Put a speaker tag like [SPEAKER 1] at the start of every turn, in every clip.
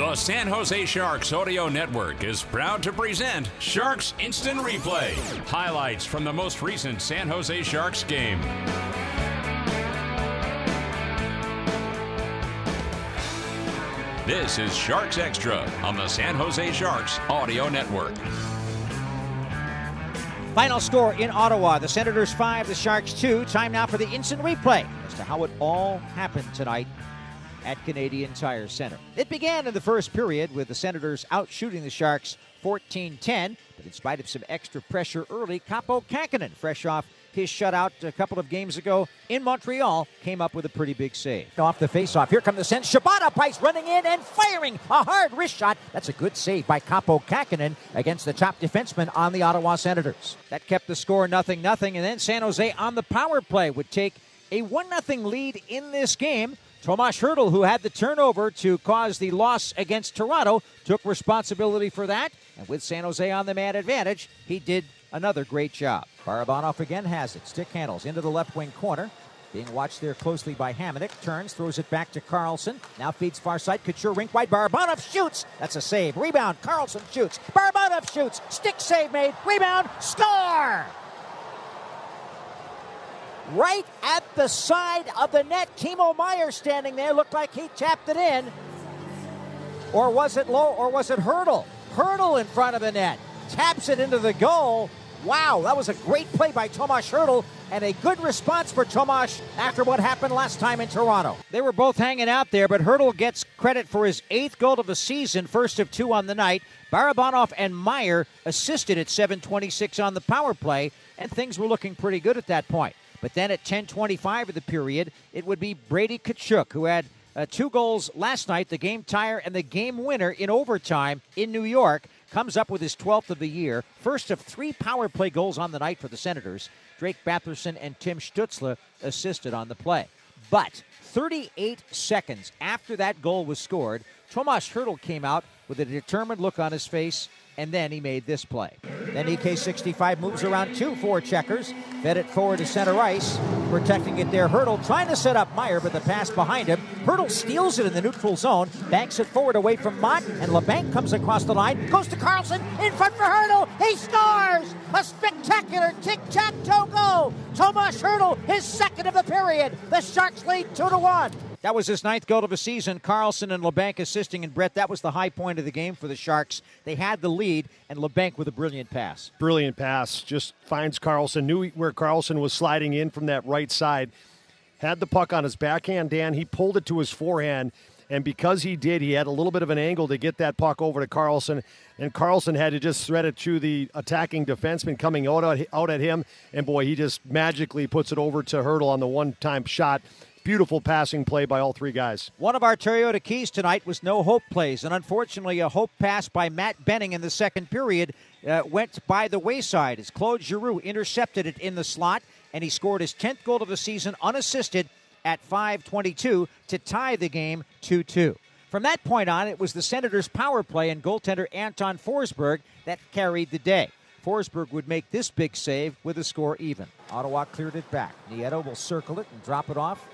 [SPEAKER 1] The San Jose Sharks Audio Network is proud to present Sharks Instant Replay. Highlights from the most recent San Jose Sharks game. This is Sharks Extra on the San Jose Sharks Audio Network.
[SPEAKER 2] Final score in Ottawa the Senators 5, the Sharks 2. Time now for the instant replay as to how it all happened tonight at Canadian Tire Center. It began in the first period with the Senators out shooting the Sharks 14 10, but in spite of some extra pressure early, Kaapo Kähkönen, fresh off his shutout a couple of games ago in Montreal, came up with a pretty big save. Off the faceoff, here come the Sens. Shabana Price running in and firing a hard wrist shot. That's a good save by Kaapo Kähkönen against the top defenseman on the Ottawa Senators. That kept the score nothing nothing, and then San Jose on the power play would take a 1 0 lead in this game. Tomas Hertl, who had the turnover to cause the loss against Toronto, took responsibility for that. And with San Jose on the man advantage, he did another great job. Barabanov again has it. Stick handles into the left wing corner. Being watched there closely by Hamonic. Turns, throws it back to Karlsson. Now feeds far side. Couture rink wide. Barabanov shoots. That's a save. Rebound. Karlsson shoots. Barabanov shoots. Stick save made. Rebound. Score! Right at the side of the net. Timo Meier standing there. Looked like he tapped it in. Or was it low? Or was it Hertl? Hertl in front of the net. Taps it into the goal. Wow, that was a great play by Tomas Hertl and a good response for Tomas after what happened last time in Toronto. They were both hanging out there, but Hertl gets credit for his eighth goal of the season, first of two on the night. Barabanov and Meier assisted at 7:26 on the power play, and things were looking pretty good at that point. But then at 10:25 of the period, it would be Brady Tkachuk who had uh, two goals last night, the game tire and the game winner in overtime in New York comes up with his 12th of the year. First of three power play goals on the night for the Senators. Drake Batherson and Tim Stutzle assisted on the play. But 38 seconds after that goal was scored, Tomas Hertl came out with a determined look on his face, and then he made this play. Then EK65 moves around two four checkers, fed it forward to center ice, protecting it there. Hertl trying to set up Meier, but the pass behind him. Hertl steals it in the neutral zone, banks it forward away from Motte, and Labanc comes across the line, goes to Karlsson, in front for Hertl, He scores! A spectacular tic-tac-toe goal. Tomas Hertl, his second of the period. The Sharks lead two to one. That was his ninth goal of the season. Karlsson and Labanc assisting, and Brett, that was the high point of the game for the Sharks. They had the lead, and Labanc with a brilliant pass.
[SPEAKER 3] Brilliant pass. Just finds Karlsson, knew where Karlsson was sliding in from that right side. Had the puck on his backhand, Dan. He pulled it to his forehand, and because he did, he had a little bit of an angle to get that puck over to Karlsson, and Karlsson had to just thread it to the attacking defenseman coming out at, out at him, and boy, he just magically puts it over to Hertl on the one-time shot. Beautiful passing play by all three guys.
[SPEAKER 2] One of our Toyota keys tonight was no hope plays, and unfortunately, a hope pass by Matt Benning in the second period uh, went by the wayside as Claude Giroux intercepted it in the slot, and he scored his 10th goal of the season unassisted at 5:22 to tie the game 2-2. From that point on, it was the Senators' power play and goaltender Anton Forsberg that carried the day. Forsberg would make this big save with the score even. Ottawa cleared it back. Nieto will circle it and drop it off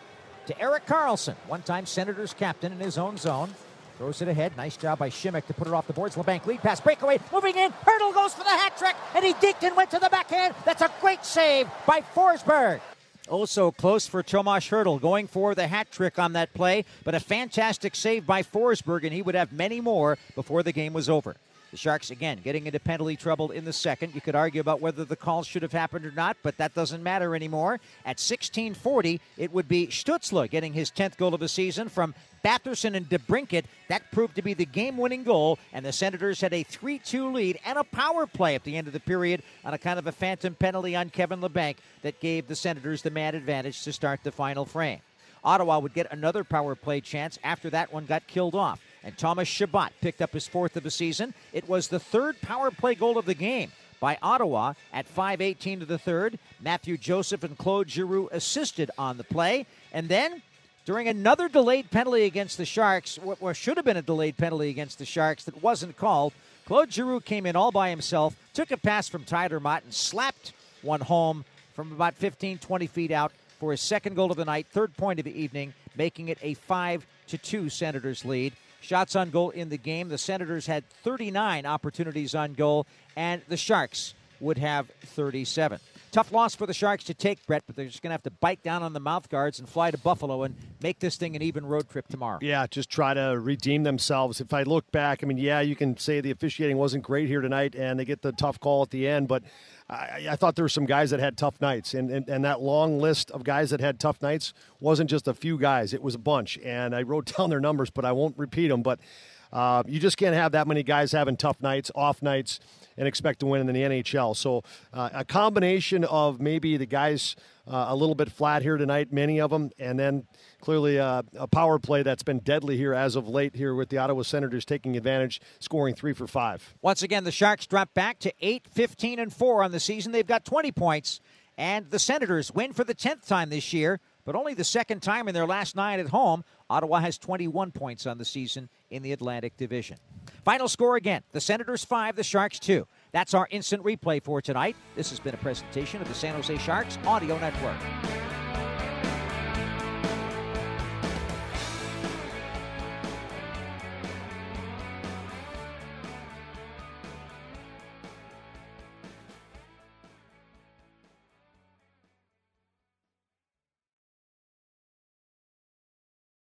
[SPEAKER 2] to Erik Karlsson, one time Senators captain in his own zone. Throws it ahead. Nice job by Simek to put it off the boards. Labanc lead pass, breakaway, moving in. Hertl goes for the hat trick, and he deked and went to the backhand. That's a great save by Forsberg. Also close for Tomas Hertl, going for the hat trick on that play, but a fantastic save by Forsberg, and he would have many more before the game was over. The Sharks, again, getting into penalty trouble in the second. You could argue about whether the call should have happened or not, but that doesn't matter anymore. At 16:40, it would be Stützle getting his 10th goal of the season from Batherson and DeBrincat. That proved to be the game-winning goal, and the Senators had a 3-2 lead and a power play at the end of the period on a kind of a phantom penalty on Kevin Labanc that gave the Senators the man advantage to start the final frame. Ottawa would get another power play chance after that one got killed off and Thomas Chabot picked up his fourth of the season. It was the third power play goal of the game by Ottawa at 5:18 to the third. Matthew Joseph and Claude Giroux assisted on the play, and then during another delayed penalty against the Sharks, what should have been a delayed penalty against the Sharks that wasn't called, Claude Giroux came in all by himself, took a pass from Tyler Motte, and slapped one home from about 15, 20 feet out for his second goal of the night, third point of the evening, making it a 5 to 2 Senators lead. Shots on goal in the game. The Senators had 39 opportunities on goal, and the Sharks would have 37. Tough loss for the Sharks to take, Brett, but they're just going to have to bite down on the mouth guards and fly to Buffalo and make this thing an even road trip tomorrow.
[SPEAKER 3] Yeah, just try to redeem themselves. If I look back, I mean, yeah, you can say the officiating wasn't great here tonight, and they get the tough call at the end, but I, I, thought there were some guys that had tough nights, and, and, and that long list of guys that had tough nights wasn't just a few guys; it was a bunch. And I wrote down their numbers, but I won't repeat them. But uh, you just can't have that many guys having tough nights, off nights, and expect to win in the NHL. So uh, a combination of maybe the guys uh, a little bit flat here tonight, many of them, and then clearly uh, a power play that's been deadly here as of late here with the Ottawa Senators taking advantage, scoring three for five.
[SPEAKER 2] Once again, the Sharks drop back to 8, 15, and 4 on the season. They've got 20 points, and the Senators win for the 10th time this year, but only the second time in their last nine at home. Ottawa has 21 points on the season in the Atlantic Division. Final score again the Senators 5, the Sharks 2. That's our instant replay for tonight. This has been a presentation of the San Jose Sharks Audio Network.